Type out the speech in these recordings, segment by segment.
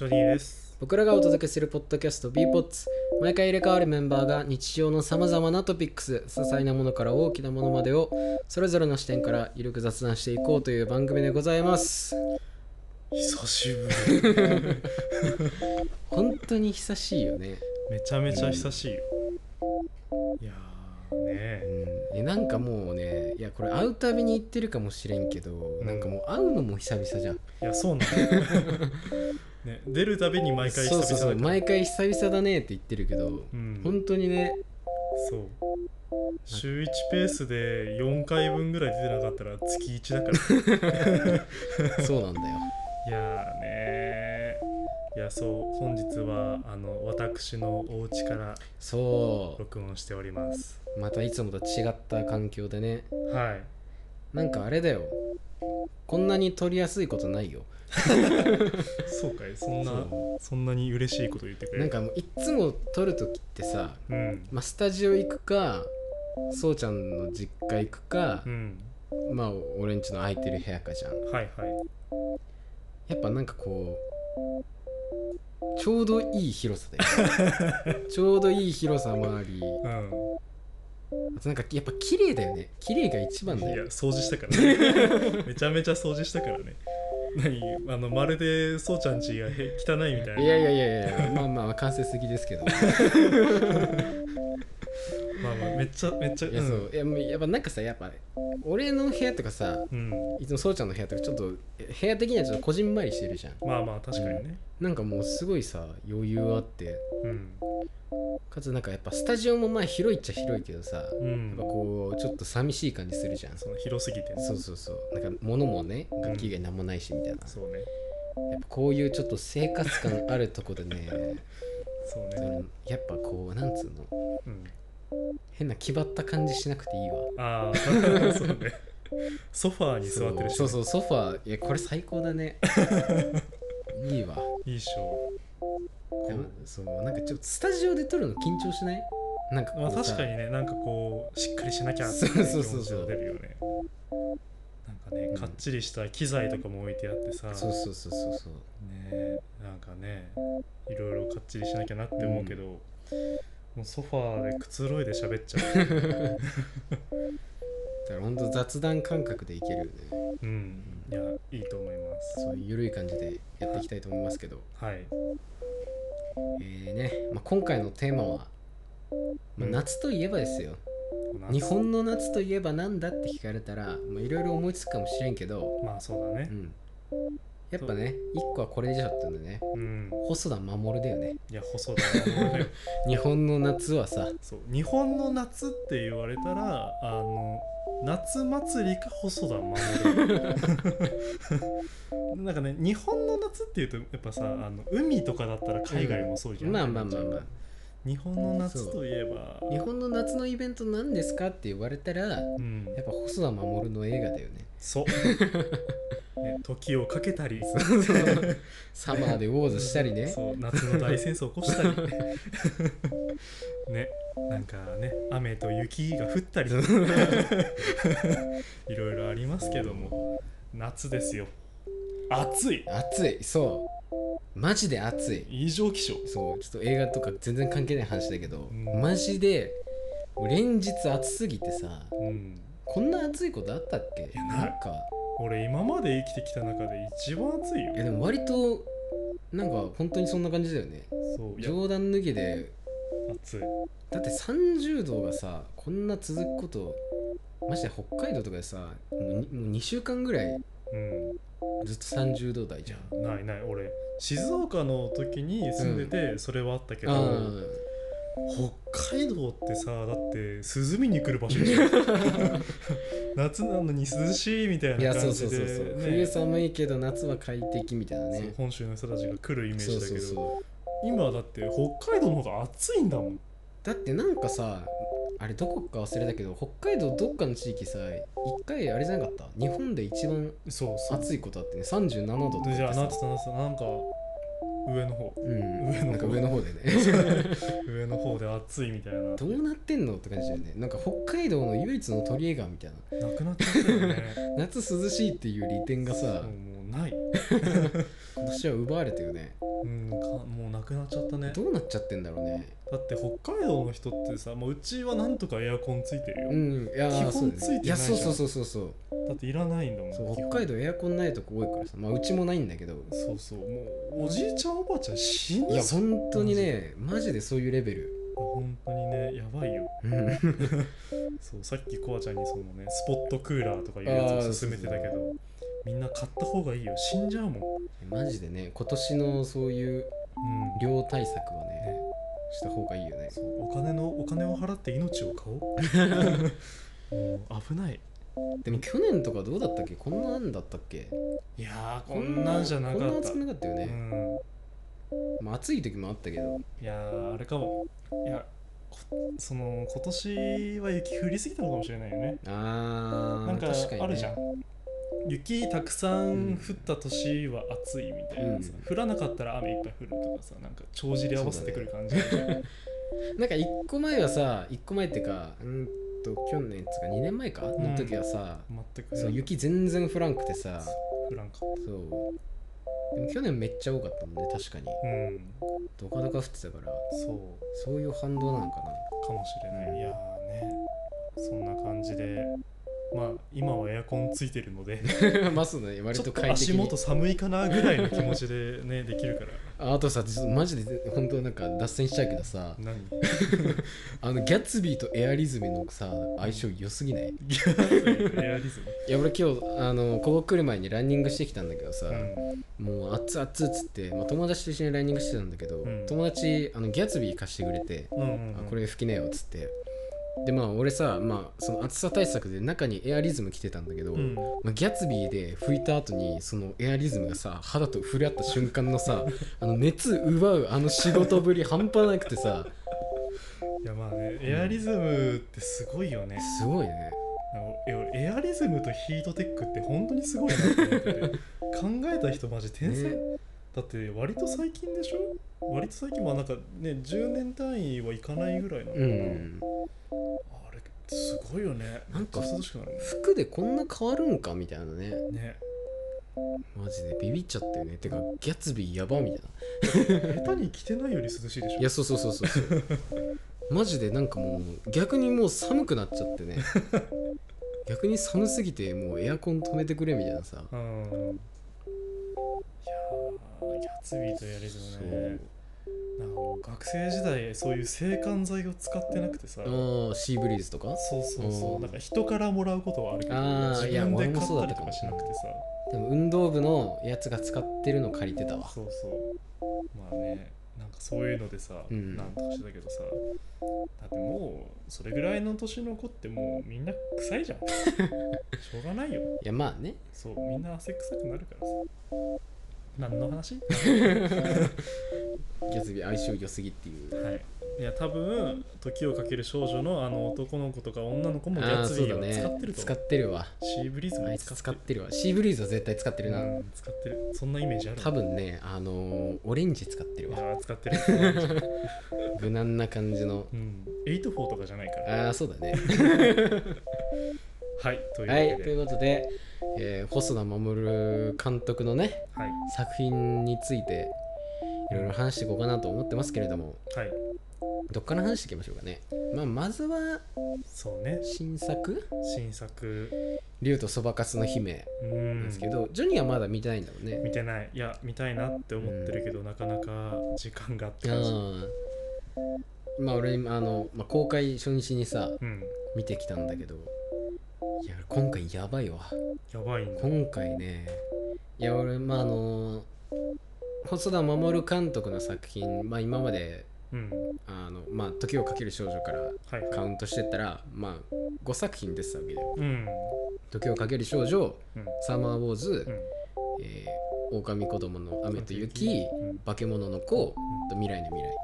ジョニーです。僕らがお届けするポッドキャスト b ポッツ毎回入れ替わるメンバーが日常のさまざまなトピックス些細なものから大きなものまでをそれぞれの視点からゆるく雑談していこうという番組でございます久しぶり。本当に久しいよねめちゃめちゃ久しいよ。いやーねうんえなんかもうねいやこれ会うたびに言ってるかもしれんけど、んなんかもう会うのも久々じゃんいやそうなんだよ。ね出るたびに毎回久々だそうそうそう毎回久々だねって言ってるけど、うん。本当にね。そう。週1ペースで4回分ぐらい出てなかったら月1だから。そうなんだよ。いやーねー。いやそう。本日はあの私のお家からそ録音しております。うまたいつもと違った環境でね。はい。なんかあれだよ。こんなに撮りやすいことないよ そうかいそんなそそんなに嬉しいこと言ってくれる。なんかもういっつも撮るときってさ、うん。まあ、スタジオ行くかそうちゃんの実家行くかう、ん。まあ俺んちの空いてる部屋かじゃん。はいはい。やっぱなんかこうちょうどいい広さだよ ちょうどいい広さもありうん。あとなんかやっぱ綺麗だよね。綺麗が一番いやだよ掃除したからね。めちゃめちゃ掃除したからね何？あのまるでそうちゃんちがへ汚いみたいな。いやいやいやいやまあまあ間接的ですけど めっちゃめっちゃいやそう、いやもうやっぱなんかさやっぱ俺の部屋とかさうん、うん、いつもそうちゃんの部屋とかちょっと部屋的にはちょっとこじんまりしてるじゃん。まあまあ確かにね。なんかもうすごいさ余裕あって。うん。かつなんかやっぱスタジオもまあ広いっちゃ広いけどさ、うやっんぱこうちょっと寂しい感じするじゃん。その広すぎてね。そうそうそう。なんか物もね楽器以外なんもないしみたいな、そうね。やっぱこういうちょっと生活感あるとこでね。そうね。やっぱこうなんつうの。うん変な気張った感じしなくていいわ。ああ そうね。ソファーに座ってるし、ね、そうそうそうソファーいやこれ最高だね。いいわ。いいっしょ。そうなんかちょっとスタジオで撮るの緊張しない？なんかこまあ確かにねなんかこうしっかりしなきゃってそういうそうそうそう。気持ちが出るよね。なんかねうん。かっちりした機材とかも置いてあってさ、そうそうそうそうそう。ねなんかねいろいろかっちりしなきゃなって思うけど、もうソファーでくつろいで喋っちゃう。だからほんと雑談感覚でいけるよね。うん。いやいいと思います。そういう緩い感じでやっていきたいと思いますけど。はい。えーね、まあ、今回のテーマは、まあ、うん。夏といえばですよ、夏。日本の夏といえばなんだって聞かれたらまあいろいろ思いつくかもしれんけど、まあそうだね。うん、やっぱね一個はこれでしょってんでね。うん。細田守だよね。いや細田守ね 日本の夏はさ。そう。日本の夏って言われたらあの夏祭りか細田守 なんかね日本の夏っていうとやっぱさあの海とかだったら海外もそうじゃん、まあまあまあまあ日本の夏といえば。日本の夏のイベント何ですかって言われたらやうん。っぱ細田守の映画だよね。そう、ね、時をかけたり。サマーでウォーズしたりね。そう夏の大戦争を起こしたり。ねなんかね雨と雪が降ったり。いろいろありますけども。夏ですよ暑い。暑い。そう。マジで暑い。異常気象。そう。ちょっと映画とか全然関係ない話だけど、うん。マジで連日暑すぎてさうん。こんな暑いことあったっけ？やなんか。俺今まで生きてきた中で一番暑いよ。いやでも割となんか本当にそんな感じだよね。そう。冗談抜きで。暑い。だって30度がさこんな続くことマジで北海道とかでさもうにもう2週間ぐらいうんずっと30度台じゃん。ないない俺。静岡の時に住んでてそれはあったけど、あ北海道ってさだって涼みに来る場所じゃん。夏なのに涼しいみたいあいやそうな感じでそうそうそう、ね。冬寒いけど夏は快適みたいなね。本州の人たちが来るイメージだけど今はだって北海道の方が暑いんだもん。だってなんかさあれどこか忘れたけど北海道どっかの地域さ一回あれじゃなかった？日本で一番暑いことあってね。37度とか言ってじゃあさなってたなってたなんか上の方。うん。上の方。なんか上の方でね。上の方で暑いみたいな。どうなってんのって感じだよね。なんか北海道の唯一の鳥映画みたいな。なくなっちゃったよね。夏涼しいっていう利点がさない、今年は奪われてるね。うん、かもうなくなっちゃったね。どうなっちゃってんだろうね。だって北海道の人ってさ、まあ、うちはなんとかエアコンついてるよ、うんいやー基本ついてないじゃん。そうそうそうそうだっていらないんだもん。北海道エアコンないとこ多いからさ。まあうちもないんだけど。そうそう。もうおじいちゃんおばあちゃん死ぬいやぞ本当にねマジでそういうレベル。本当にねやばいよ。うん。そうさっきコアちゃんにそのねスポットクーラーとかいうやつを勧めてたけどみんな買った方がいいよ。死んじゃうもん、マジでね。今年のそういううん、量対策はねね。した方がいいよね。そう。お金のお金を払って命を買おう。もう危ない。でも去年とかどうだったっけ？こんなんだったっけ？いやーこんなんじゃなかった。こんな暑くなかったようね、ん。まあ暑い時もあったけど。いやーあれかも。いやこその今年は雪降りすぎたのかもしれないよね。あーなんか確かに、ね、あるじゃん雪たくさん降った年は暑いみたいなさ、うん。降らなかったら雨いっぱい降るとかさなんか帳尻合わせてくる感じ。あるじゃんなんか1個前はさ1個前っていうかうんと去年つか2年前か？ん。の時はさ、全く。そう雪全然降らんくてさ。降らんかっそう。でも去年めっちゃ多かったもんね確かに。たうん。ドカドカ降ってたから。そう。そういう反動なのかかもしれない。いやーね。そんな感じでまあ今はエアコンついてるので。な まあそうだね。割ちょっとと快適に。足元寒いかなぐらいの気持ちでねできるから。ああとさマジで本当なんか脱線しちゃうけどさ。何？あのギャッツビーとエアリズムのさ相性良すぎない？ギャーエアリズムいや俺今日あのここ来る前にランニングしてきたんだけどさ、うん。もう熱々っつって、まあ、友達と一緒にランニングしてたんだけど、うん。友達あのギャツビー貸してくれて、うんうんあこれ吹きなよっつってでまあ俺さ、まあ、その暑さ対策で中にエアリズム着てたんだけど、うん。まあ、ギャツビーで拭いた後にそのエアリズムがさ肌と触れ合った瞬間のさ あの熱奪うあの仕事ぶり半端なくてさ。いやまあねエアリズムってすごいよね。すごいね。エアリズムとヒートテックって本当にすごいなって思ってて。考えた人マジ天才、ねだって割と最近でしょ？割と最近まあなんかね10年単位はいかないぐらいなのかうな、ん。あれすごいよね。なんか涼しくなる服でこんな変わるんかみたいなね。ね。ねマジでビビっちゃったよね。てかギャツビーやばみたいな。下手に着てないより涼しいでしょ？いやそうそうそうそうそう。マジでなんかもう逆にもう寒くなっちゃってね。逆に寒すぎてもうエアコン止めてくれみたいなさ。うん。いやーギャツビーとエアリズムね。なんかもう学生時代そういう制汗剤を使ってなくてさ。シーブリーズとか？そうそうそう。うん。なんか人からもらうことはあるけど自分で買ったりとかしなくてさ。でも運動部のやつが使ってるの借りてたわ。そうそう。まあねなんかそういうのでさ、うん。なんとかしてたけどさ。だってもうそれぐらいの年の子ってもうみんな臭いじゃん。しょうがないよ。いやまあね。そうみんな汗臭くなるからさ何の話？ギャツビー相性良すぎっていう。はい。いや多分時をかける少女のあの男の子とか女の子もギャああツビーは使ってると思う。使ってるわ。シーブリーズあいつも使っ使ってるわ。シーブリーズは絶対使ってるな、うん使ってる。そんなイメージある。多分ねあのーオレンジ使ってるいわや使ってる。無難な感じの。うん。84とかじゃないから。ああそうだね はいというわはい、けでということで、えー細田守監督のねはい。作品についていろいろ話していこうかなと思ってますけれども。はい。どっから話していきましょうかね、まあ、まずはそうね。新作？新作「竜とそばかすの姫うん」ですけど、ジョニーはまだ見てないんだもんね。見てない。いや見たいなって思ってるけど、なかなか時間があって感じ。まあ俺あの、まあ、公開初日にさうん。見てきたんだけどいや今回やばいわ。やばいんだ今回ね。いや俺まああの細田守監督の作品、まあ、今までうん。あの、まあ、時をかける少女からはい。カウントしてったら、まあ、5作品出てたわけだよ。うん。時をかける少女、うん。サマーウォーズ、うん。えー、狼子供の雨と雪、うん。化け物の子、と未来の未来。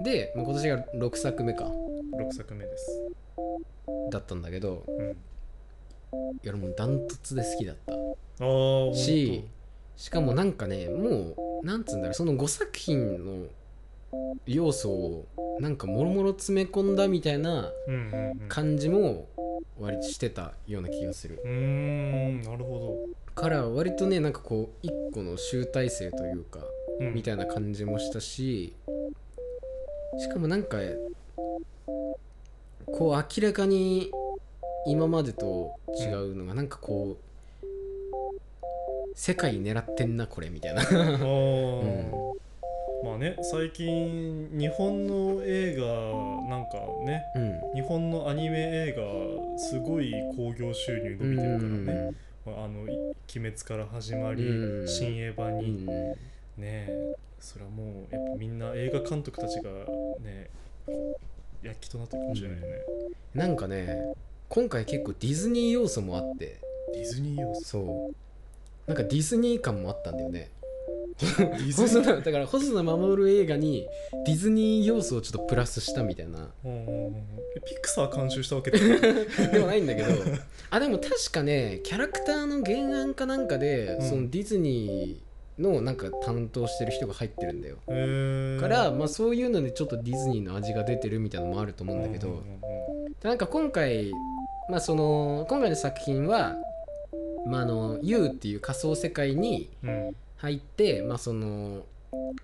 うん。で、まあ、今年が6作目か、6作目ですだったんだけど、うん。いや、俺もうダントツで好きだった。ししかもなんかねもうなんつうんだろうその5作品の要素をなんかもろもろ詰め込んだみたいな感じも割としてたような気がする。うーんなるほっから割とねなんかこう一個の集大成というか、うん。みたいな感じもしたししかもなんかこう明らかに今までと違うのがなんかこう世界狙ってんなこれみたいな。あー。まあね最近日本の映画なんかねうん。日本のアニメ映画すごい興行収入伸びてるからね、まあ、あのい「鬼滅」から始まりうん「新エヴァうんに」うん。ねそれはもうやっぱみんな映画監督たちがね躍起となってるかもしれないよね、なんかね今回結構ディズニー要素もあって。ディズニー要素。そう。なんかディズニー感もあったんだよね。だから細田守映画にディズニー要素をちょっとプラスしたみたいな。ピクサー監修したわけではない。ではないんだけど。あでも確かねキャラクターの原案かなんかで、うん。そのディズニーのなんか担当してる人が入ってるんだよ。から、まあ、そういうのでちょっとディズニーの味が出てるみたいなのもあると思うんだけど、うんうんうんなんか今回、まあ、その今回の作品は、まあ、あの U っていう仮想世界にうん。入って、まあ、その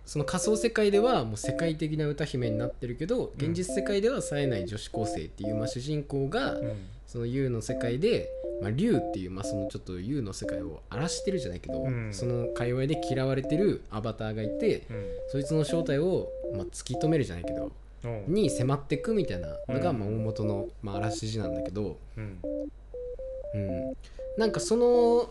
その仮想世界ではもう世界的な歌姫になってるけど現実世界では冴えない女子高生っていう、まあ、主人公がうんその U の世界で、まあ、竜っていう、まあ、そのちょっと U の世界を荒らしてるじゃないけど、うん。その界隈で嫌われてるアバターがいてうん。そいつの正体を、まあ、突き止めるじゃないけどうん。に迫っていくみたいなのが、うん。まあ、大元の、まあ、あらすじなんだけど、うん。うん、なんかその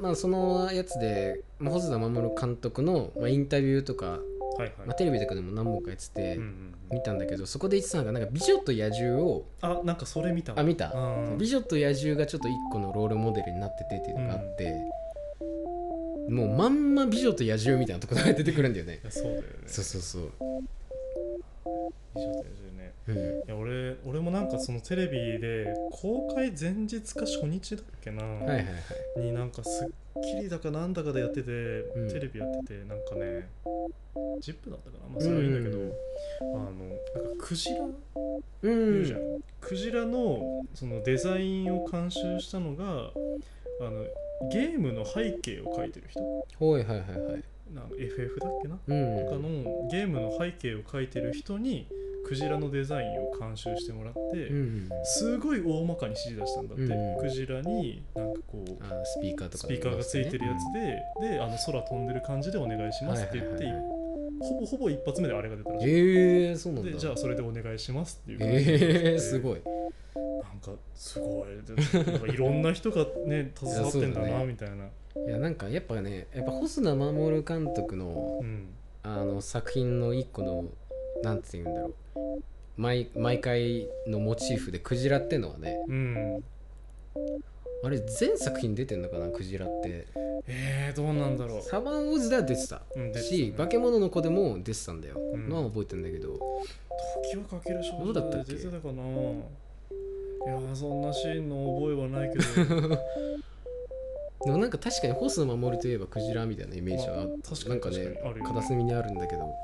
まあそのやつで、まあ、細田守監督の、まあ、インタビューとか、はいはい、まあ、テレビとかでも何本かやっててうんうんうん。見たんだけどそこで言ってたのがなんか美女と野獣をあなんかそれ見たわ。あ見た。うん。美女と野獣がちょっと一個のロールモデルになっててっていうのがあって、もうまんま美女と野獣みたいなところが出てくるんだよね。いやそうだよね。そうそうそう、以上だよねうん、いや俺俺もなんかそのテレビで公開前日か初日だっけな、はいはいはい。になんか『スッキリ』だかなんだかでやってて、ん。テレビやっててなんかね「ジップだったかなまあそれはいいんだけど、うんあのなんかクジラういんるじゃん、クジラのそのデザインを監修したのがあのゲームの背景を描いてる人。はいはいはいはいなんか FF だっけな？うん。とかのゲームの背景を描いてる人にクジラのデザインを監修してもらって、うんすごい大まかに指示出したんだって、うんクジラになんかこうあスピーカーとかスピーカーがついてるやつで、であの空飛んでる感じでお願いしますって言って、はいはいはいはい。ほぼほぼ一発目であれが出たらしい、えー、そうなんだ。でじゃあそれでお願いしますっていうえー、すごいかすごい。でなんかいろんな人がね携わってんだなみたいな、いやなんかやっぱねやっぱ細田守監督のうん。あの作品の一個のなんて言うんだろう。毎毎回のモチーフでクジラってのはねうん。あれ全作品出てんのかなクジラって。えー、どうなんだろう。サバンオーズでは出てた。うんしね。化け物の子でも出てたんだよ、ん。のは覚えてんだけど。時はかける少女どうだったっけ？で出てたかないやーそんなシーンの覚えはないけど。でもなんか確かに細田守といえばクジラみたいなイメージは、まあ確かになんかね片隅にあるんだけど。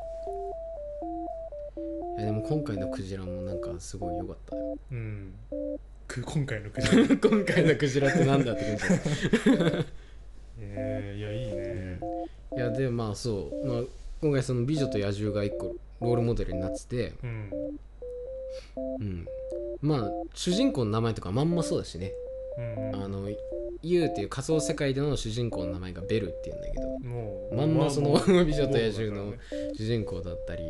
いやでも今回のクジラもなんかすごい良かった。ようん。く今回のくじら今回のクジラってなんだって感じ えー、いやいいね。いやでまあそう、まあ、今回その美女と野獣が一個ロールモデルになってて、うんうん、まあ主人公の名前とかまんまそうだしね、うんうん。あの U っていう仮想世界での主人公の名前がベルっていうんだけど。まんまその美女と野獣の主人公だったり。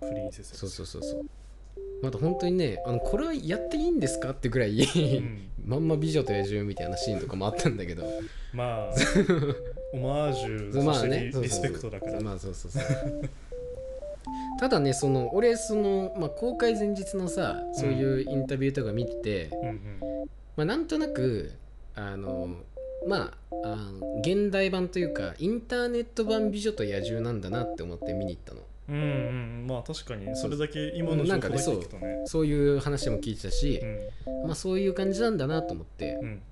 プリンセスそうそうそうそう。また本当にねあのこれはやっていいんですかってぐらい、うん。まんま美女と野獣みたいなシーンとかもあったんだけど。まあ オマージュそしてまあね。リ,、リスペクトだから、まあそうそうそうただねその俺その、まあ、公開前日のさそういうインタビューとか見てて、うんうん。まあ、なんとなくあのまああの現代版というかインターネット版美女と野獣なんだなって思って見に行ったの。うんうん。まあ確かにそれだけ今の情報だけなんかねそう聞くとね。そういう話も聞いてたしう、ん。まあ、そういう感じなんだなと思って。うん。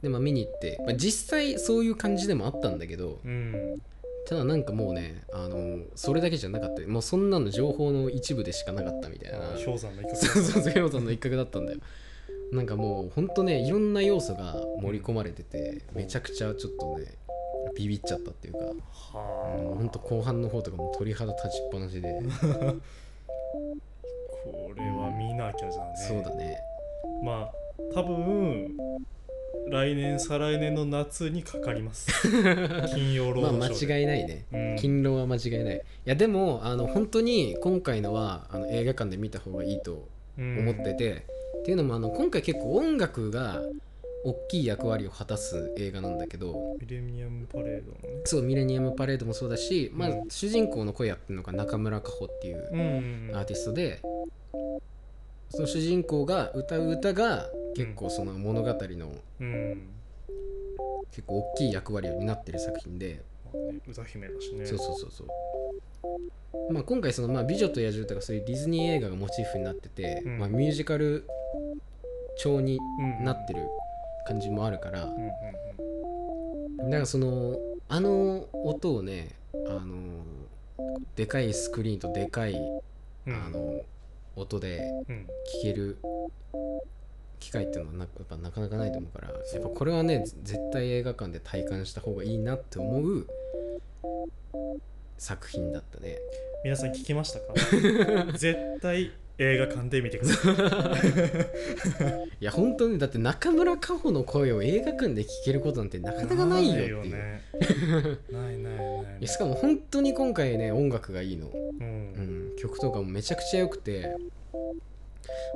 で、まあ、見に行って、まあ、実際そういう感じでもあったんだけどうんただなんかもうねあのそれだけじゃなかった。もうそんなの情報の一部でしかなかったみたいな。あ氷山の一角。そうそう氷山の一角だったんだよ。なんかもうほんとねいろんな要素が盛り込まれててめちゃくちゃちょっとねビビっちゃったっていうか、うん、はほんと後半の方とかも鳥肌立ちっぱなしで、あ これは見なきゃじゃね。そうだね。まあ多分来年再来年の夏にかかります。金曜ローまあ間違いないね。うん。勤労は間違いない。いやでもあの本当に今回のはあの映画館で見た方がいいと思ってて、っていうのもあの今回結構音楽が大きい役割を果たす映画なんだけどミレニアムパレードのね。そうミレニアムパレードもそうだし、まあうん。主人公の声やってるのが中村佳穂っていううんうん。アーティストで、その主人公が歌う歌が結構その物語のうん。結構大きい役割を担ってる作品で、歌姫だしね。そうそうそうそう、まあ、今回その、まあ、美女と野獣とかそういうディズニー映画がモチーフになってて、うん。まあ、ミュージカル調にうんなってる感じもあるから、うんうんだからそのあの音をねあのでかいスクリーンとでかい、うん。あの音でうん。聴ける機会っていうのはなやっぱなかなかないと思うからやっぱこれはねぜ絶対映画館で体感した方がいいなって思う作品だったね。皆さん聞きましたか？絶対映画館で見てください。いや本当にだって中村佳穂の声を映画館で聴けることなんてなかなかないよっていう。ね。ないないないい。やしかも本当に今回ね音楽がいいの、ううんん、曲とかもめちゃくちゃ良くて、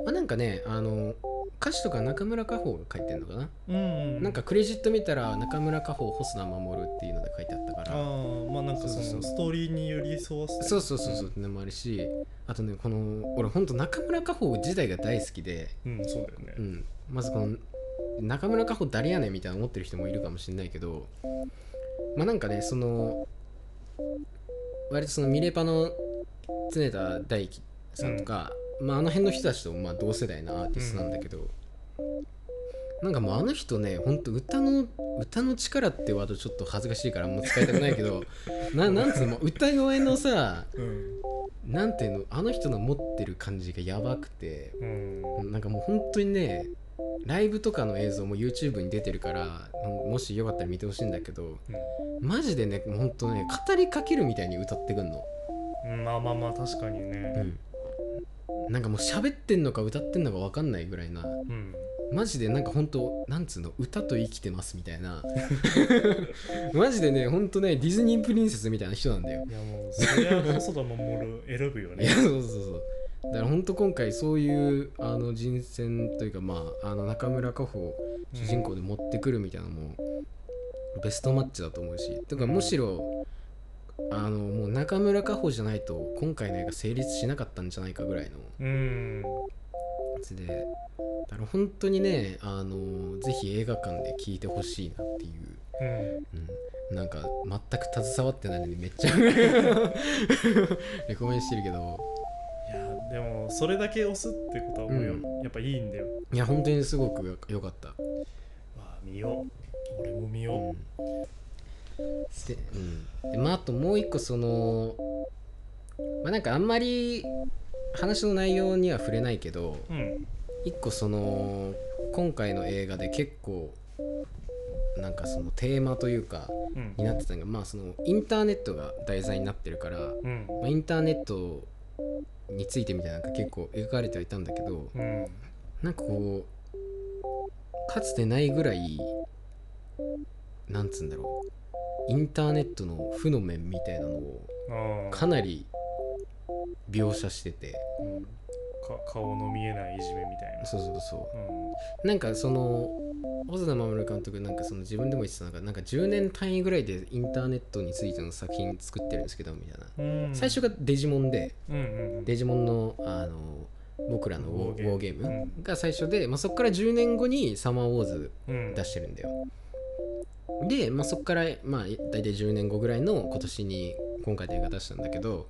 まあ、なんかねあの歌詞とか中村佳穂が書いてるのかな、うんなんかクレジット見たら中村佳穂細田守っていうので書いてあったかあら。あまあなんかそそうそうそう。のストーリーに寄り添わせてそうそうそうそう。ってのもあるしあとねこの俺本当中村佳穂自体が大好きで、うんそうだよね。うん、まずこの中村佳穂誰やねんみたいな思ってる人もいるかもしれないけどまあなんかねその割とそのミレパの常田大樹さんとか、まああの辺の人たちとまあ同世代のアーティストなんだけど、なんかもうあの人ねほんと歌の歌の力ってワードちょっと恥ずかしいからあんま使いたくないけど ななんつうのもう歌声のさうん。なんていうのあの人の持ってる感じがやばくてうん。なんかもう本当にねライブとかの映像も YouTube に出てるからもしよかったら見てほしいんだけどマジでね本当ね語りかけるみたいに歌ってくんの、うんまあまあまあ確かにね。うん、なんかもう喋ってんのか歌ってんのか分かんないぐらいな。うんマジでなんか本当なんつうの歌と生きてますみたいな。マジでね本当ねディズニープリンセスみたいな人なんだよ。いやもうそりゃ細田守選ぶよね。いやそうそうそうだから本当今回そういうあの人選というかまああの中村佳穂を主人公で持ってくるみたいなのもベストマッチだと思うし、とかむしろあのもう中村佳穂じゃないと今回の映画成立しなかったんじゃないかぐらいのうん。やつでだから本当にねあのぜひ映画館で聴いてほしいなっていう。うん。うん、なんか全く携わってないのにめっちゃ レコメンしてるけど。いやでもそれだけ押すってことはもうよ、うやっぱいいんだよ。いや本当にすごくよ良かった、わあ見よう。俺も見ようんで,、うん、でまああともう一個そのまあなんかあんまり話の内容には触れないけどううん。一個その今回の映画で結構なんかそのテーマというかうん。になってたのがまあそのインターネットが題材になってるから、うん。まあ、インターネットについてみたいなのが結構描かれてはいたんだけどうん。なんかこうかつてないぐらいなんつうんだろうインターネットの負の面みたいなのをかなり描写してて。うん。か顔の見えないいじめみたいな。そうそうそう。ん。うなんかその細田守監督なんかその自分でも言ってたのがなんか10年単位ぐらいでインターネットについての作品作ってるんですけどみたいな。うん。最初がデジモンでうんうんうん。デジモンのあの僕らのウォーゲーム。うん。が最初で、まあ、そこから10年後にサマーウォーズうん。出してるんだよで、まあ、そこから、まあ、大体10年後ぐらいの今年に今回の映画出したんだけど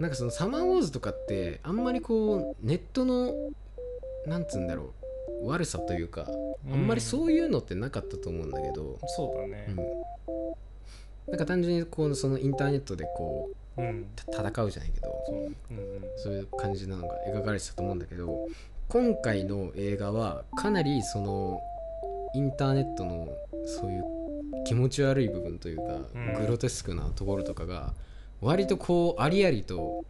なんかそのサマーウォーズとかってあんまりこうネットのなんつうんだろう悪さというかあんまりそういうのってなかったと思うんだけど、そうだね。うん、なんか単純にこうそのインターネットでこううん。た戦うじゃないけどそう。うんうんそういう感じなのが描かれてたと思うんだけど今回の映画はかなりそのインターネットのそういう気持ち悪い部分というか、うん。グロテスクなところとかが割とこうありありと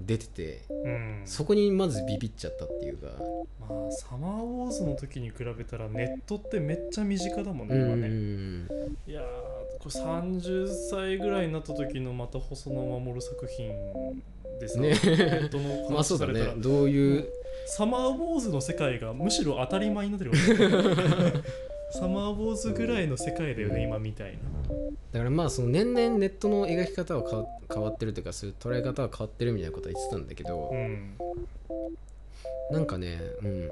出ててうん。そこにまずビビっちゃったっていうか。まあサマーウォーズの時に比べたらネットってめっちゃ身近だもんね、うん今ね。いやーこれ30歳ぐらいになった時のまた細野守作品でさ、ね。ネットの話されたら、ね。どういうサマーウォーズの世界がむしろ当たり前になってるわけ サマーウォーズぐらいの世界だよね今みたいな。だからまあその年々ネットの描き方は変わ変わってるというかそういう捉え方は変わってるみたいなことは言ってたんだけど、うん。なんかねうん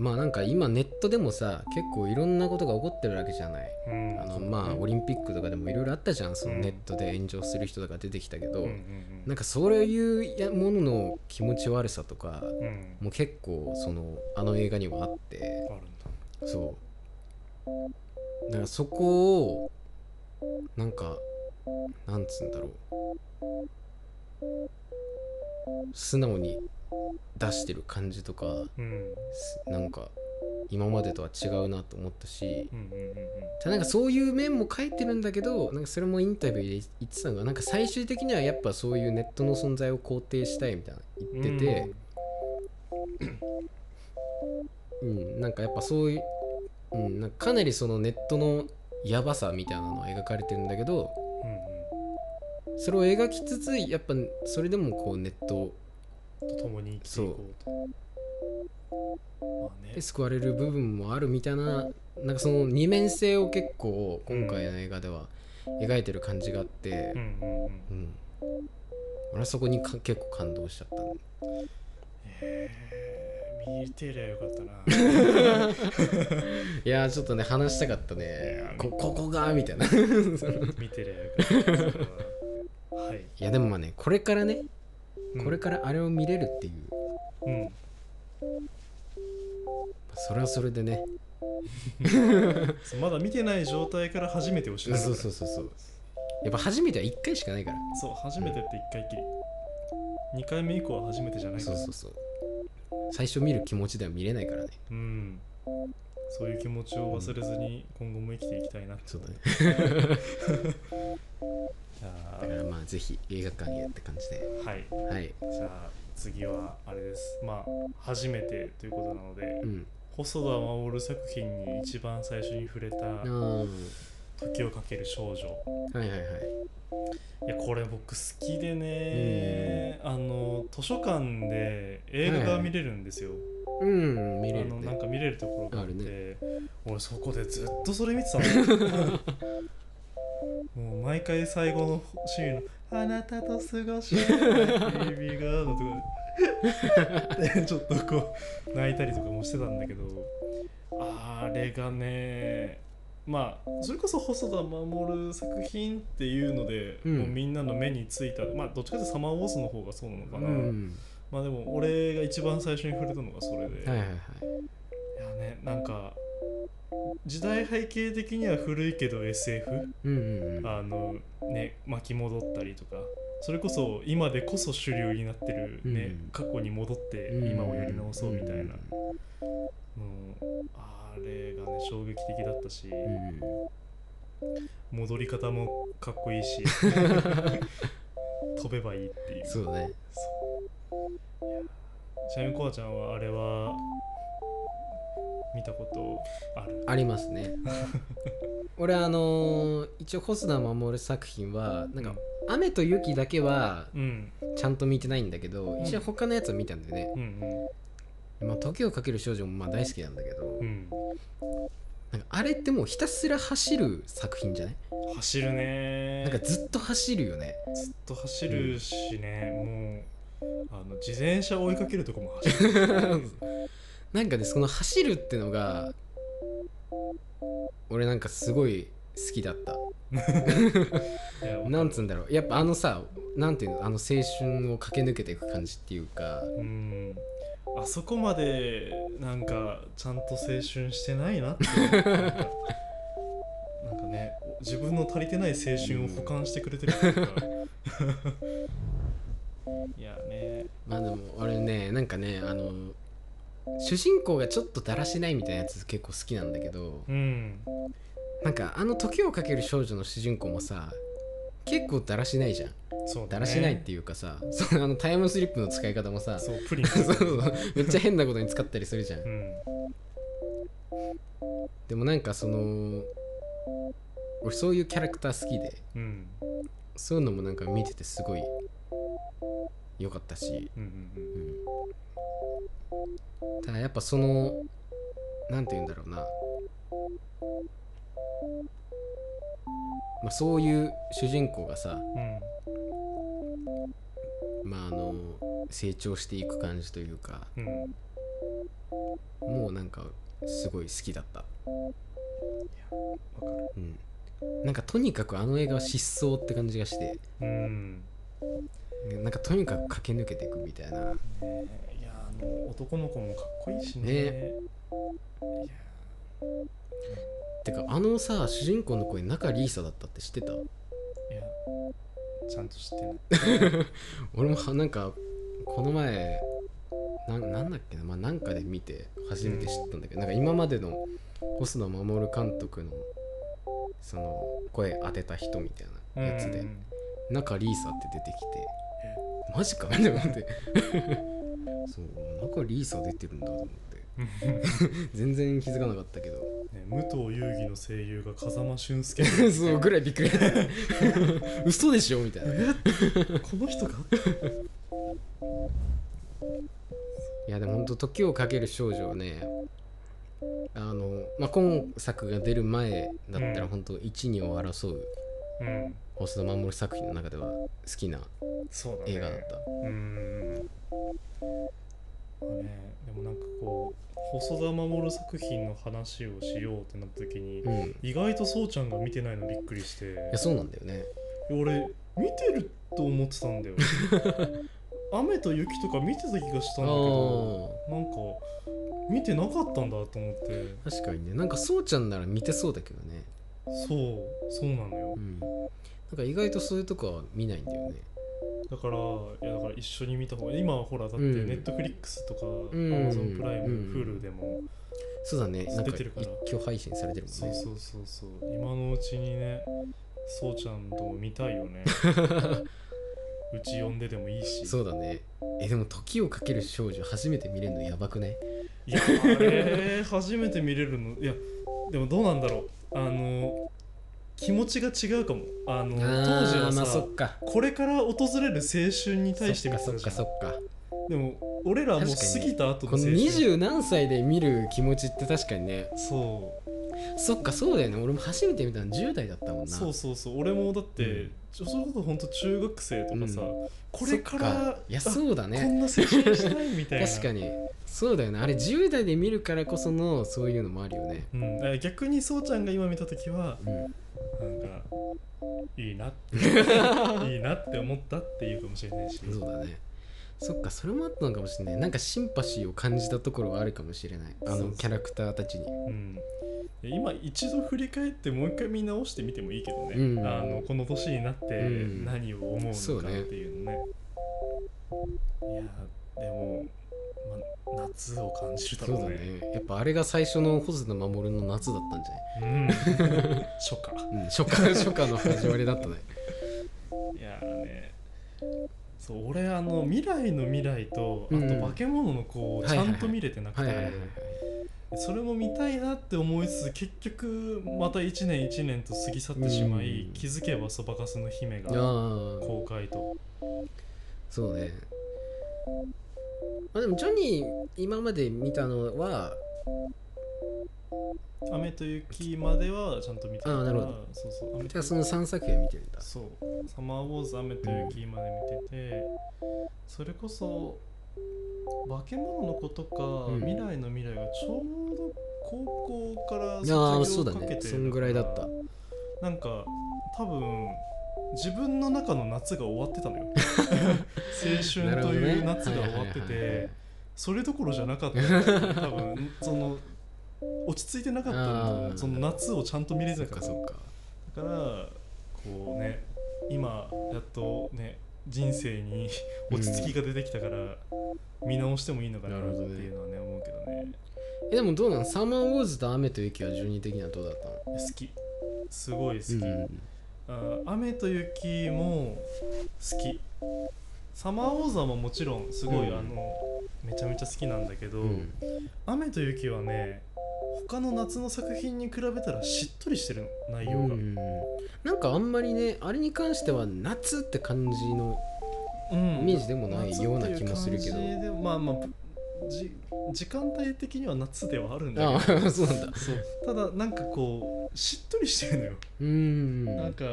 まあなんか今ネットでもさ結構いろんなことが起こってるわけじゃない。うん。あのまあオリンピックとかでもいろいろあったじゃん。そのうん。ネットで炎上する人とか出てきたけど、うんうんなんかそういうやものの気持ち悪さとかもう結構そのあの映画にはあって。そう。だからそこをなんかなんつうんだろう。素直に出してる感じとかうん。すなんか今までとは違うなと思ったしうんうんうんただなんかそういう面も書いてるんだけどなんかそれもインタビューで言ってたのがなんか最終的にはやっぱそういうネットの存在を肯定したいみたいなうん言ってて、うん。なんかやっぱそういう、うん、なんかかなりそのネットのやばさみたいなのが描かれてるんだけどうんうん。それを描きつつやっぱそれでもこうネットと共に生きていこうと。まあね。で救われる部分もあるみたいななんかその二面性を結構今回の映画では描いてる感じがあってう、んうん俺はそこにか結構感動しちゃった。ねえー、見てりゃよかったな。いやーちょっとね話したかったね。こここがみたいな。い見てりゃよかったは。はい、やでもまあねこれからねうんこれからあれを見れるっていう、うん。それはそれでね。まだ見てない状態から初めて教えるそうそうそうそう。やっぱ初めては1回しかないから。そう初めてって1回きり。2回目以降は初めてじゃないから。そうそうそう。最初見る気持ちでは見れないからね。うん。そういう気持ちを忘れずに今後も生きていきたいなって。そうだね だからまあぜひ映画館へって感じで。あはい。はい。じゃあ次はあれです。まあ初めてということなのでうん。細田守作品に一番最初に触れたああ「時をかける少女」はいはいはい。いやこれ僕好きでねあの図書館で映画が見れるんですよ、うん。見れあのなんるねか見れるところがあってある俺そこでずっとそれ見てたの もう毎回最後のシーンの「あなたと過ごしたベイビーガード」とか。でちょっとこう泣いたりとかもしてたんだけど。あれがねまあそれこそ細田守作品っていうので、うん。もうみんなの目についたまあどっちかというとサマーウォーズの方がそうなのかうな、ん。まあでも俺が一番最初に触れたのがそれで、はいはいはい。いやねなんか時代背景的には古いけど SF うんうんうん。あのね巻き戻ったりとかそれこそ今でこそ主流になってるね、うん。過去に戻ってうん。今をやり直そうみたいな、うん。うん。あれがね衝撃的だったし、うん。戻り方もかっこいいし 飛べばいいっていう。そうだねちなみにコアちゃんはあれは見たことある。ありますね。俺あのー一応細田守作品はなんか「雨と雪」だけはうん。ちゃんと見てないんだけど、ん。一応他のやつは見たんだよね、うんまあ、時をかける少女もまあ大好きなんだけど、うんうん。なんかあれってもうひたすら走る作品じゃない？走るね。なんかずっと走るよね。ずっと走るしね、もうあの自転車追いかけるとこも走る なんかねその走るってのが俺なんかすごい好きだった。なんつうんだろう。やっぱあのさなんていうのあの青春を駆け抜けていく感じっていうか。うん。あそこまでなんかちゃんと青春してないなって。なんかなんかね自分の足りてない青春を補完してくれてるっていうか。いやね。まあでも俺ねなんかねあの主人公がちょっとだらしないみたいなやつ結構好きなんだけどうん。なんかあの時をかける少女の主人公もさ結構だらしないじゃん。そうだ,、だらしないっていうかさそのあのタイムスリップの使い方もさそうプリン。そうそう。めっちゃ変なことに使ったりするじゃん。うん。でもなんかその俺そういうキャラクター好きでうん。そういうのもなんか見ててすごい良かったし、うんうんうん、ただやっぱそのなんて言うんだろうな、まあ、そういう主人公がさ、うん。まあ、あの成長していく感じというかうん。もうなんかすごい好きだった、うん、なんかとにかくあの映画は疾走って感じがして。うんなんかとにかく駆け抜けていくみたいな。ねえ。いやあの男の子もかっこいいしね。ね。てかあのさ主人公の声中リーサだったって知ってた？いやちゃんと知ってない 俺もはなんかこの前ななんだっけな、まあ、なんかで見て初めて知ったんだけど、なんか今までの細野守監督のその声当てた人みたいなやつで、うん中リーサって出てきてマジか。って思って。そう中リーサ出てるんだと思って。全然気づかなかったけど。ね、武藤遊戯の声優が風間俊介。そうぐらいびっくり嘘でしょみたいな。この人がいやでも本当時をかける少女はねあの、まあ、今作が出る前だったうん。ら本当一二を争ううん細田守作品の中では好きな映画だった、うん。まあねでもなんかこう細田守作品の話をしようってなった時に、うん。い意外とそうちゃんが見てないのびっくりして。やそうなんだよね。俺見てると思ってたんだよ 雨と雪とか見てた気がしたんだけどなんか見てなかったんだと思って。確かにね。なんかそうちゃんなら見てそうだけどね。そうそうなのよ。うんなんか意外とそういうとこは見ないんだよね。だからいやだから一緒に見た方が今はほらだってうん。ネットフリックスとかん。Amazon プライム、うん。Hulu でもそうだね。出てるから。一挙配信されてるもんね。そうそうそうそう。今のうちにねそうちゃんとも見たいよね。うち呼んででもいいし。そうだね。えでも時をかける少女初めて見れるのやばくねいやあれ初めて見れるのいやでもどうなんだろう。あの気持ちが違うかも。あの当時はさ、まあそっか。これから訪れる青春に対して見てそったかじゃん。そっかそっかでも俺らはもう過ぎた後のこの青春二十何歳で見る気持ちって確かにね。そう。そっかそうだよね。俺も初めて見たの10代だったもんな。そうそうそう。俺もだって、それこそ本当中学生とかさ、うん。これからいやあそうだこんねな青春したいみたいな。確かに。そうだよね。あれ10代で見るからこそのそういうのもあるよね。うん、逆にそうちゃんが今見た時はうん。なんかいいなって。いいなって思ったっていうかもしれないし。そうだねそっかそれもあったのかもしれない。なんかシンパシーを感じたところはあるかもしれない。あそうそうのキャラクターたちに。うん、で今一度振り返ってもう一回見直してみてもいいけどね、うん。あのこの年になってうん。何を思うのかそうねっていうのね,、いやでも、ま、夏を感じるだそうだろうねね。やっぱあれが最初の細田守の夏だったんじゃ うん。初夏。ない、うん、初夏初夏の始まりだったね。いやーねそう俺あの未来の未来とあうん。と化け物の子をちゃんと見れてなくて。それも見たいなって思いつつ結局また1年1年と過ぎ去ってしまい、うん。気づけばそばかすの姫が公開と。そうね。まあでもジョニー今まで見たのは「雨と雪」まではちゃんと見てたからあーなるほど。そうそうじゃあその3作品は見てるんだそう「サマーウォーズ雨と雪」まで見ててそれこそ化け物の子とか、うん。未来の未来がちょうど高校から卒業かけてねそんぐらいだった。なんか多分自分の中の夏が終わってたのよ。青春という夏が終わっててそれどころじゃなかった多分その落ち着いてなかったんだ。その夏をちゃんと見れなかっただからこうね今やっとね人生に落ち着きが出てきたから、見直してもいいのかなっていうのはね思うけどね。えでもどうなのサマーウォーズと雨と雪は順位的にはどうだったの？好き。すごい好き、うんあ雨と雪も好き。サマーウォーズはももちろんすごい、うん。あのめちゃめちゃ好きなんだけど、うん。雨と雪はね他の夏の作品に比べたらしっとりしてるの内容が、うん。なんかあんまりねあれに関しては夏って感じのうん。イメージでもないような気もするけど。う感じでまあまあじ時間帯的には夏ではあるんだあけど。あそうなんだ。ただなんかこうしっとりしてるのよ、うん。なんか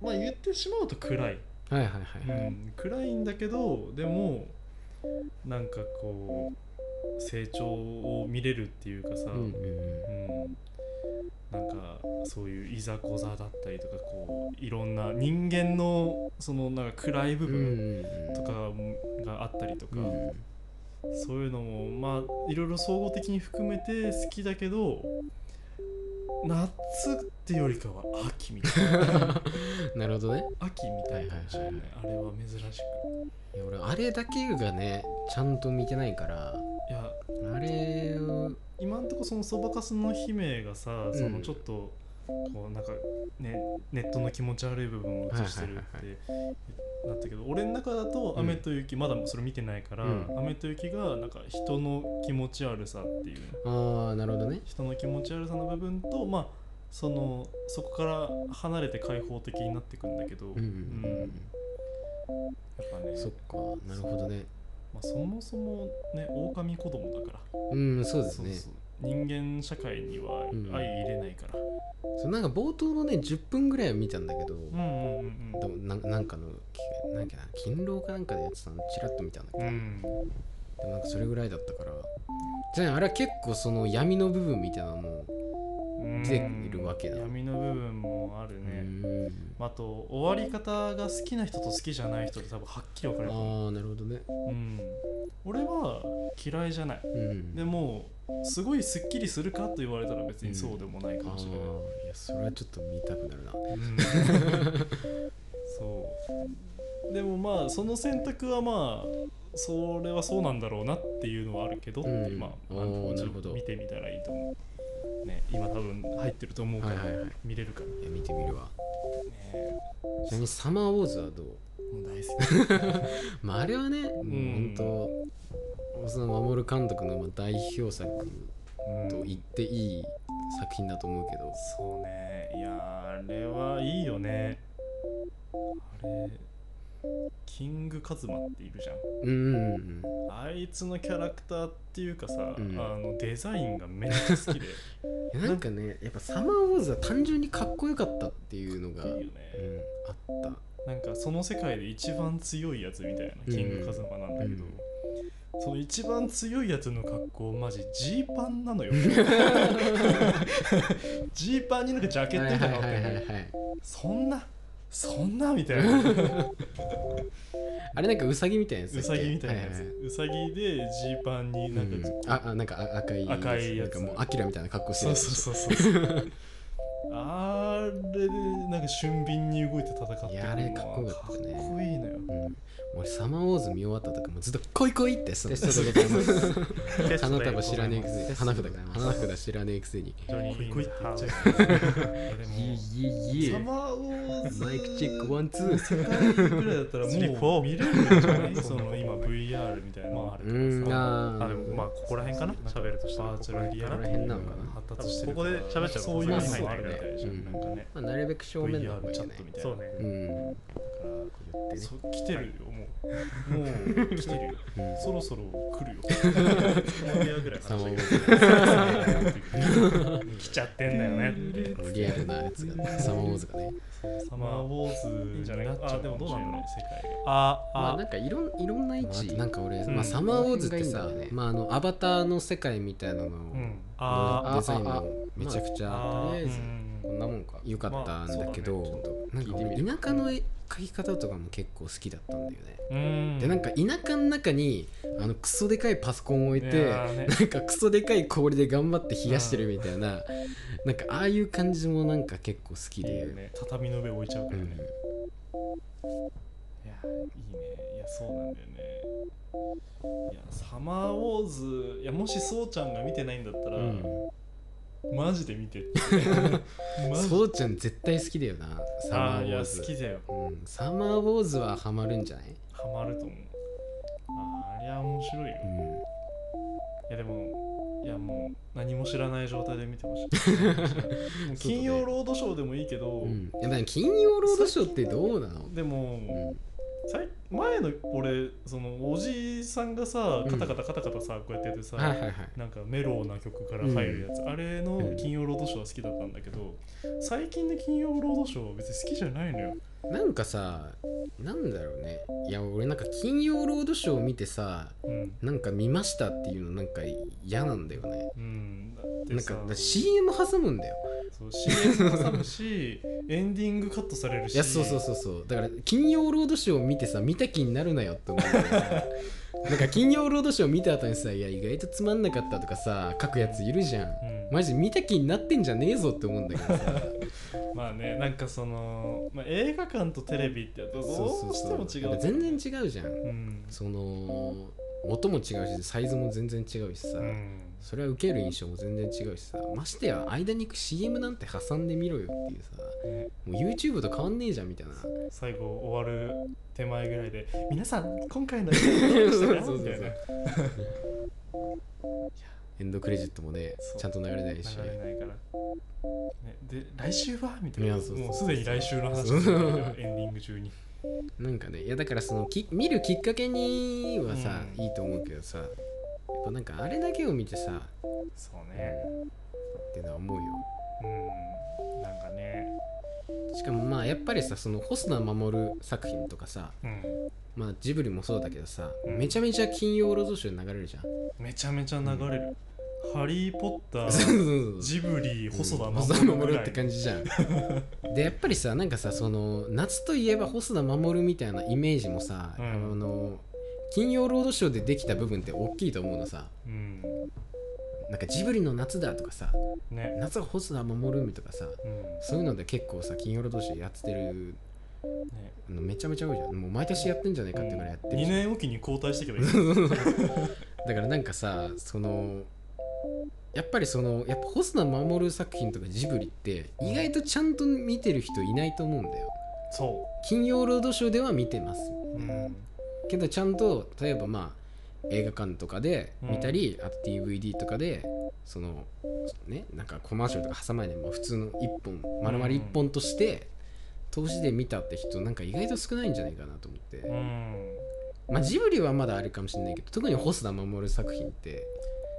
まあ言ってしまうと暗い、はいはいはいはい、うん、暗いんだけどでもなんかこう成長を見れるっていうかさ、うんなんかそういういざこざだったりとかこういろんな人間のそのなんか暗い部うん分うん。とかがあったりとか、うん。そういうのもまあいろいろ総合的に含めて好きだけど夏ってよりかは秋みたいな。なるほどね。秋みたいない,、はいあれは珍しくいや俺あれだけがねちゃんと見てないから。いやあれを今んとこそのそばかすの姫がさ、うん。そのちょっとこうなんかねネットの気持ち悪い部分を映してるってなったけど俺の中だと「うん。雨と雪」まだそれ見てないからうん「雨と雪」がなんか人の気持ち悪さっていう。ああなるほどね。人の気持ち悪さの部分とまあそのそこから離れて開放的になっていくんだけど、うんやっぱね。そっかなるほどね。まあ、そもそもね狼子供だから。うんそうですね。そう人間社会にはうん相入れないから、そうなんか冒頭のね10分ぐらいは見たんだけど、うん、うんうんでもなんなんかのきなんかな勤労かなんかでやってたのチラッと見たんだけど、うん。でもなんかそれぐらいだったから。じゃああれは結構その闇の部分みたいなのもてるわけだ。闇の部分もあるうね、んあと終わり方が好きな人と好きじゃない人で多分はっきり分かれるああなるほどね。うん、俺は嫌いじゃない。うん。でもすごいすっきりするかと言われたら別にそうでもないかもしれない、いやそれはちょっと見たくなるな。うん。そう。でもまあその選択はまあそれはそうなんだろうなっていうのはあるけどって、うん。まあ見てみたらいいと思う、ね、今多分入ってると思うから、はいはいはい。見れるから、ねいや見てみるわ。え、ちなみにサマーウォーズはどう？もう大好き。まああれはね、もううん。本当その守監督のまあ代表作うん。と言っていい作品だと思うけど、そうね。いやあれはいいよね。あれキングカズマっているじゃんうんうんうん。あいつのキャラクターっていうかさ、うん。あのデザインがめっちゃ好きで なんかねやっぱサマーウォーズは単純にかっこよかったっていうのがいいよね、うん、あった。なんかその世界で一番強いやつみたいなキングカズマなんだけど、うん。その一番強いやつの格好マジジーパンなのよ。ジーパンになんかジャケットみたいなのあってそんな？そんな？みたいな あれなんかウサギみたいなやつだウサギみたいなやつ、ははウサギでジーパンになんか、うんああなんかあ赤い赤いやつ。なんかもうアキラみたいな格好してそうるやつそうそうそうあれでなんか俊敏に動いて戦ってるいやあれかっこよかったね。かっこいいのよ。うん、俺サマーウォーズ見終わったとかもずっと「来い来い!」ってその。テストでございます。花束知らね。えくせに花札花札知らね。えくせにいこいって言っちゃうでもイエイエサマーウォーズマイクチェックワンツー世界ぐら。いだったらもう見れるんじゃないその今 VR みたいなのもあるからうん。さあまあ、ここら辺かな。喋るとしたら。バーチャルリアここら辺なのかな発達してるここで喋っちゃうそういうのもまああるみたいじゃうん。んなんかねまあ、なるべく正面の方がいいねチャットみたいな。そうね。うんだから言ってねそう来てるよもうもう来てるよ。うん。そろそろ来るよ。つもりやぐらいサマーウォーー来ちゃってんだよね。ズリアルなやつがサマーウォーズ。がねサマーウォーズじゃなくあでもどうなんだろうね世界。があ、あ。まあな、んかいろんいろんな位置。なんか俺、うん。まあ、サマーウォーズってさ、まあ、あのアバターの世界みたいなののうん。あデザインあもめちゃくちゃあとりあえず。うんこんなもんか。良かったんだけど、まあそうだねなんか俺田舎の絵描き方とかも結構好きだったんだよね、うん。でなんか田舎の中にあのクソでかいパソコンを置いいてね。なんかクソでかい氷で頑張って冷やしてるみたいな、なんかああいう感じもなんか結構好きで、いいよね。畳の上置いちゃううん。からね、いやそうなんだよね。いやサマーウォーズいやもしそうちゃんが見てないんだったら、うんマジで見て マジ。そうちゃん絶対好きだよなサマあーウォーズ。好きだよ。うん、サマーウォーズはハマるんじゃない、ハマると思う。ああれは面白いよ、いうん、やでもいやもう何も知らない状態で見てほしい。もう金曜ロードショーでもいいけど、うん、いや金曜ロードショーってどうなの、でも、うん。さい前の俺そのおじさんがさうん。カタカタカタカタさこうやってやってさ、はいはいはい。なんかメローな曲から入るやつ、あれの金曜ロードショーは好きだったんだけど最近の金曜ロードショーは別に好きじゃないのよ。なんかさなんだろうね。いや俺なんか金曜ロードショーを見てさうん、なんか見ましたっていうのなんか嫌なんだよね。うん、なんかだから CM 挟むんだよ。そう CM 挟むしエンディングカットされるし。いやそうそうそうそう。だから金曜ロードショーを見てさ見た気になるなよって思う なんか金曜ロードショー見た後にさいや意外とつまんなかったとかさ書くやついるじゃん。うん。マジ見た気になってんじゃねえぞって思うんだけどさ。まあねなんかその、まあ、映画館とテレビってどうしても違う。全然違うじゃん。うん。その音も違うしサイズも全然違うしさ、うんそれは受ける印象も全然違うしさ。ましてや間に CM なんて挟んでみろよっていうさ。ねもう YouTube と変わんねえじゃんみたいな。最後終わる手前ぐらいで皆さん今回のエンドクレジットもねちゃんと流れないし。流れないから、ね、で来週は？みたいな。もうすでに来週の話。エンディング中に。なんかねいやだからそのき見るきっかけにはさ、うん。いいと思うけどさ。やっぱなんかあれだけを見てさそうね。ってのは思うよ。うんなんかね。しかもまあやっぱりさその細田守作品とかさうん。まあジブリもそうだけどさ、うん。めちゃめちゃ金曜ロードショー流れるじゃん。めちゃめちゃ流れる、ハリー・ポッタそうそうーそう。ジブリ細田守って感じじゃん。でやっぱりさなんかさその夏といえば細田守みたいなイメージもさ、うん。あの金曜ロードショーでできた部分って大きいと思うのさ。うん。なんかジブリの夏だとかさね。夏は細田守みとかさうん。そういうので結構さ金曜ロードショーやってる。ね。のめちゃめちゃ多いじゃん。もう毎年やってんじゃないかってぐらいやってる2じゃん。年おきに交代してけばいい。だからなんかさそのやっぱりそのやっぱ細田守作品とかジブリって意外とちゃんと見てる人いないと思うんだよ。そ金曜ロードショーでは見てます。う、うん、けどちゃんと例えばまあ映画館とかで見たり、あと DVD とかでそのねなんかコマーシャルとか挟まないで、まあ、普通の1本丸々1本として投資で見たって人なんか意外と少ないんじゃないかなと思って、うん、まあジブリはまだあるかもしれないけど特に細田守作品って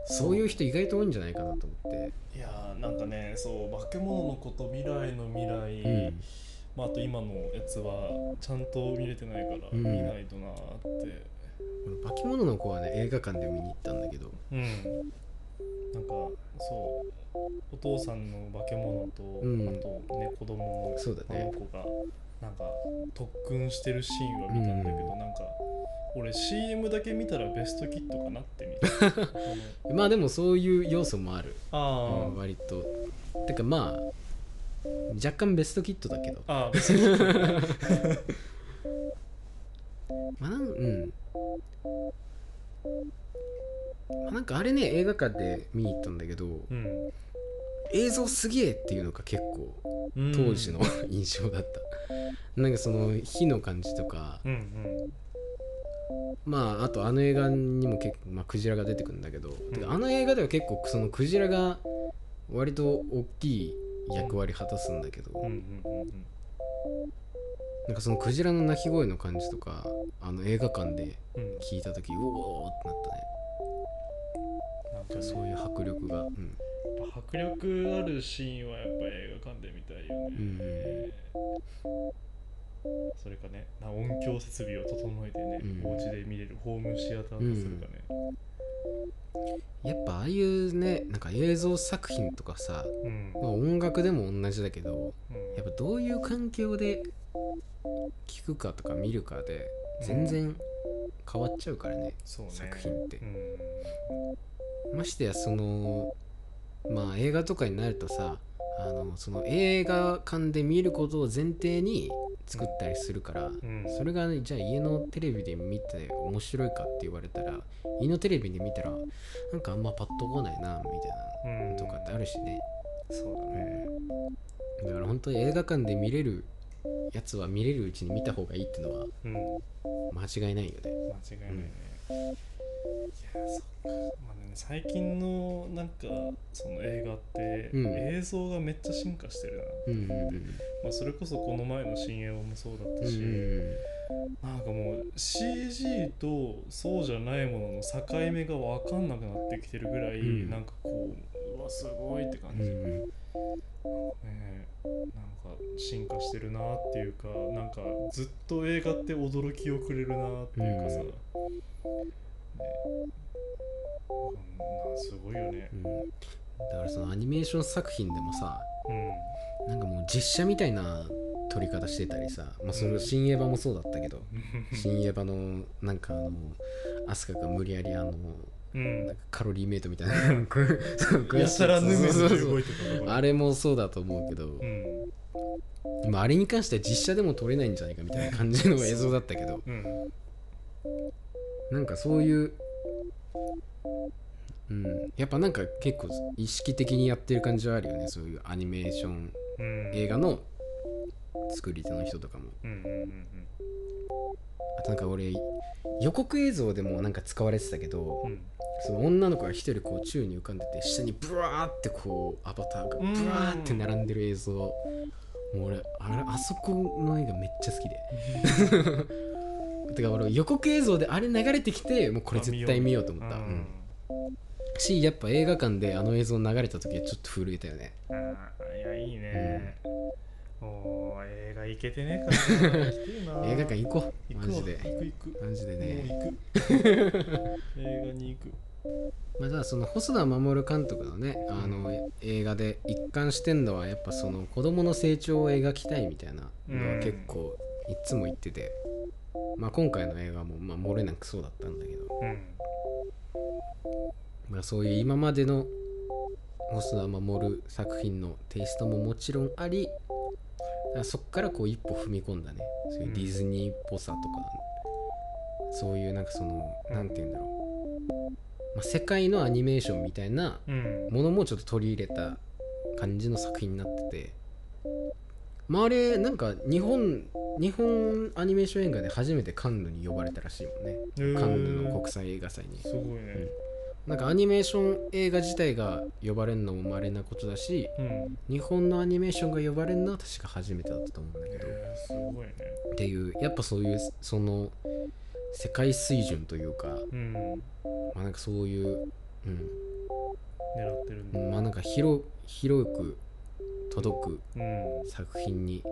そういう人意外と多いんじゃないかなと思って。いやーなんかねそう化け物のこと未来の未来、うんまあ、あと今のやつはちゃんと見れてないからうん。見ないとなーって。俺化け物の子はね映画館で見に行ったんだけど。うん、なんかそう。お父さんの化け物と、うん。あとね子供のそうだね。あの子がなんか特訓してるシーンは見たんだけど、うん。なんか俺 CM だけ見たらベストキットかなって見た。まあでもそういう要素もある、あうん割と。てかまあ若干ベストキットだけど。ああベストキット まあなんうん。まあなんかあれね映画館で見に行ったんだけどうん。映像すげえっていうのが結構うん。当時の 印象だった、なんかその火の感じとか。うんうん。まああとあの映画にも結構、まあ、クジラが出てくるんだけど、てかあの映画では結構そのクジラが割と大きい役割果たすんだけど、うんうんうんうん。なんかそのクジラの鳴き声の感じとかあの映画館でうん。聞いた時うおーってなったね。なんかね。そういう迫力が、うん。迫力あるシーンはやっぱ映画館で見たいよね、うんそれかねな音響設備を整えてね、うん。お家で見れるホームシアターとするかね。やっぱああいうねなんか映像作品とかさ、うん、まあ、音楽でも同じだけどうん。やっぱどういう環境で聞くかとか見るかで全然変わっちゃうからね、ね。作品って。うん。ましてやそのまあ映画とかになるとさあのその映画館で見ることを前提に作ったりするから、うん。それが、ね、じゃあ家のテレビで見て面白いかって言われたら家のテレビで見たらなんかあんまパッとこないなみたいなうん。とかってあるしね、そうだね。だから本当に映画館で見れるやつは見れるうちに見た方がいいってのはうん。間違いないよね。間違いないね、いやそっか。まあね最近のなんかその映画って、うん。映像がめっちゃ進化してるな、うんうんうん。まあ、それこそこの前の新映画もそうだったし、うんなんかもう CG とそうじゃないものの境目が分かんなくなってきてるぐらい、うん。なんかこううわすごいって感じ、うんうん。ねなんか進化してるなっていうかなんかずっと映画って驚きをくれるなっていうかさ、すごいよね。うん。だからそのアニメーション作品でもさうん。なんかもう実写みたいな撮り方してたりさ、まあ、それ新エヴァもそうだったけど、新エヴァのなんかあのアスカが無理やりあのうん。なんかカロリーメイトみたいな あれもそうだと思うけど、うん。まあ、あれに関しては実写でも撮れないんじゃないかみたいな感じの映像だったけどうん。なんかそういう、うん、やっぱなんか結構意識的にやってる感じはあるよね。そういうアニメーションうん。映画の作り手の人とかも。うんうんうんあとなんか俺予告映像でもなんか使われてたけど、うん。その女の子が一人こう宙に浮かんでて下にブワーってこうアバターがブワーって並んでる映像。もう俺あれあそこの映画めっちゃ好きで てか俺予告映像であれ流れてきてもうこれ絶対見ようと思った、うん。しやっぱ映画館であの映像流れた時はちょっと震えたよね。あーいやいいね、おー映画行けてねえからな行きてえな映画館行こう。行くわマジで。行く行く。マジでね。もう行く。映画に行く。まあ、ただその細田守監督のねあの映画で一貫してんのはやっぱその子供の成長を描きたいみたいなのは結構いつも言ってて、まあ今回の映画もまあ漏れなくそうだったんだけど、うん。まあ、そういう今までの細田守作品のテイストももちろんありそっからこう一歩踏み込んだね。そういうディズニーっぽさとか、そういうなんかそのなんて言うんだろう、まあ、世界のアニメーションみたいなうん。ものもちょっと取り入れた感じの作品になっててまああれなんか日本日本アニメーション映画で初めてカンヌに呼ばれたらしいもんね。へー。カンヌの国際映画祭に。すごいね。なんかアニメーション映画自体が呼ばれるのも稀なことだしうん。日本のアニメーションが呼ばれるのは確か初めてだったと思うんだけど。えーすごいね。っていうやっぱそういうその世界水準というかうん。まあなんかそういううん。狙ってるんだ。まあなんか広広く届くうん。作品に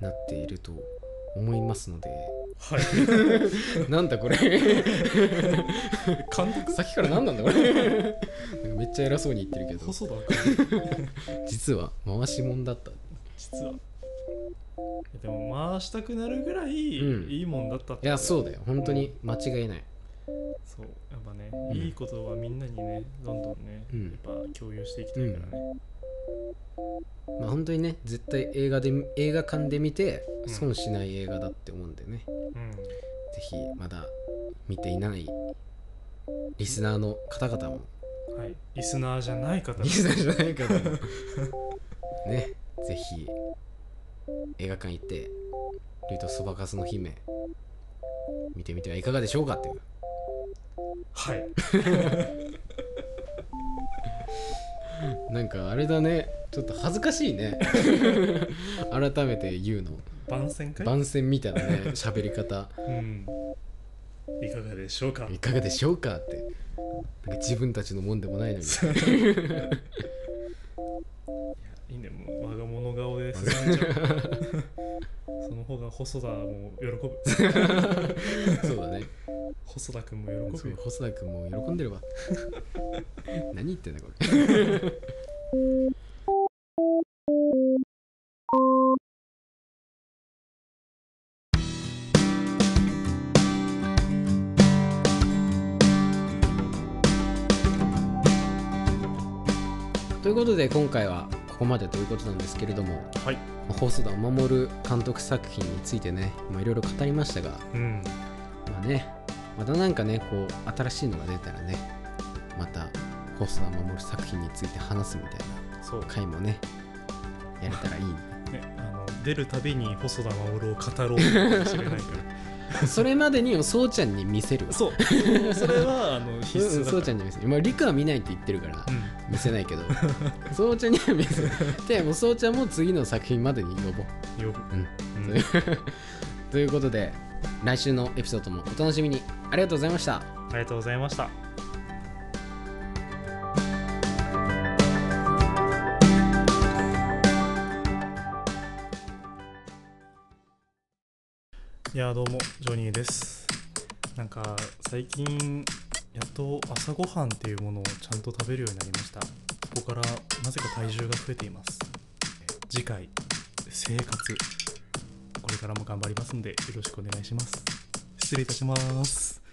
なっていると思いますので。はい。なんだこれ。監督？さっきから何なんだこれ。めっちゃ偉そうに言ってるけど。細田君 実は回しもんだった。実は。でも回したくなるぐらいうん。いいもんだったって。いやそうだよ。本当に間違いない。そう。やっぱね、うんいいことはみんなにねどんどんね、うん。やっぱ共有していきたいからね、まあ本当にね絶対映画で映画館で見てうん。損しない映画だって思うんでね、うん。ぜひまだ見ていないリスナーの方々も。はい、リスナーじゃない方リスナーじゃない方も。ね。ぜひ映画館行って「竜とそばかすの姫」見てみてはいかがでしょうかっていう。はい なんかあれだね。ちょっと恥ずかしいね。改めて言うの。番宣会？番宣みたいなね 喋り方。うん。いかがでしょうか？いかがでしょうかって。なんか自分たちのもんでもないのに。いいね。もう我が物顔で 進んじゃう。その方が細田も喜ぶ。そうだね。細田君も喜ぶよ。細田君も喜んでるわ。何言ってんだこれ。ということで今回はここまでということなんですけれどもはい。まあ細田守監督作品についてねまあいろいろ語りましたがうん。まあねまたなんかねこう新しいのが出たらねまた細田守作品について話すみたいそう。な回もねやれたらいいねねあの出るたびに細田守を語ろうかもしれないから それまでにそうちゃんに見せる。わそう。それはあの必須だから。そうちゃんに見せる。まあリクは見ないって言ってるからうん。見せないけど。そうちゃんには見せる。でもうそうちゃんも次の作品までに呼ぼう。呼ぶ、うん。うん。ということで来週のエピソードもお楽しみに。ありがとうございました。ありがとうございましたいやどうもジョニーです。なんか最近やっと朝ごはんっていうものをちゃんと食べるようになりました。そこからなぜか体重が増えています。次回生活。これからも頑張りますんでよろしくお願いします。失礼いたします。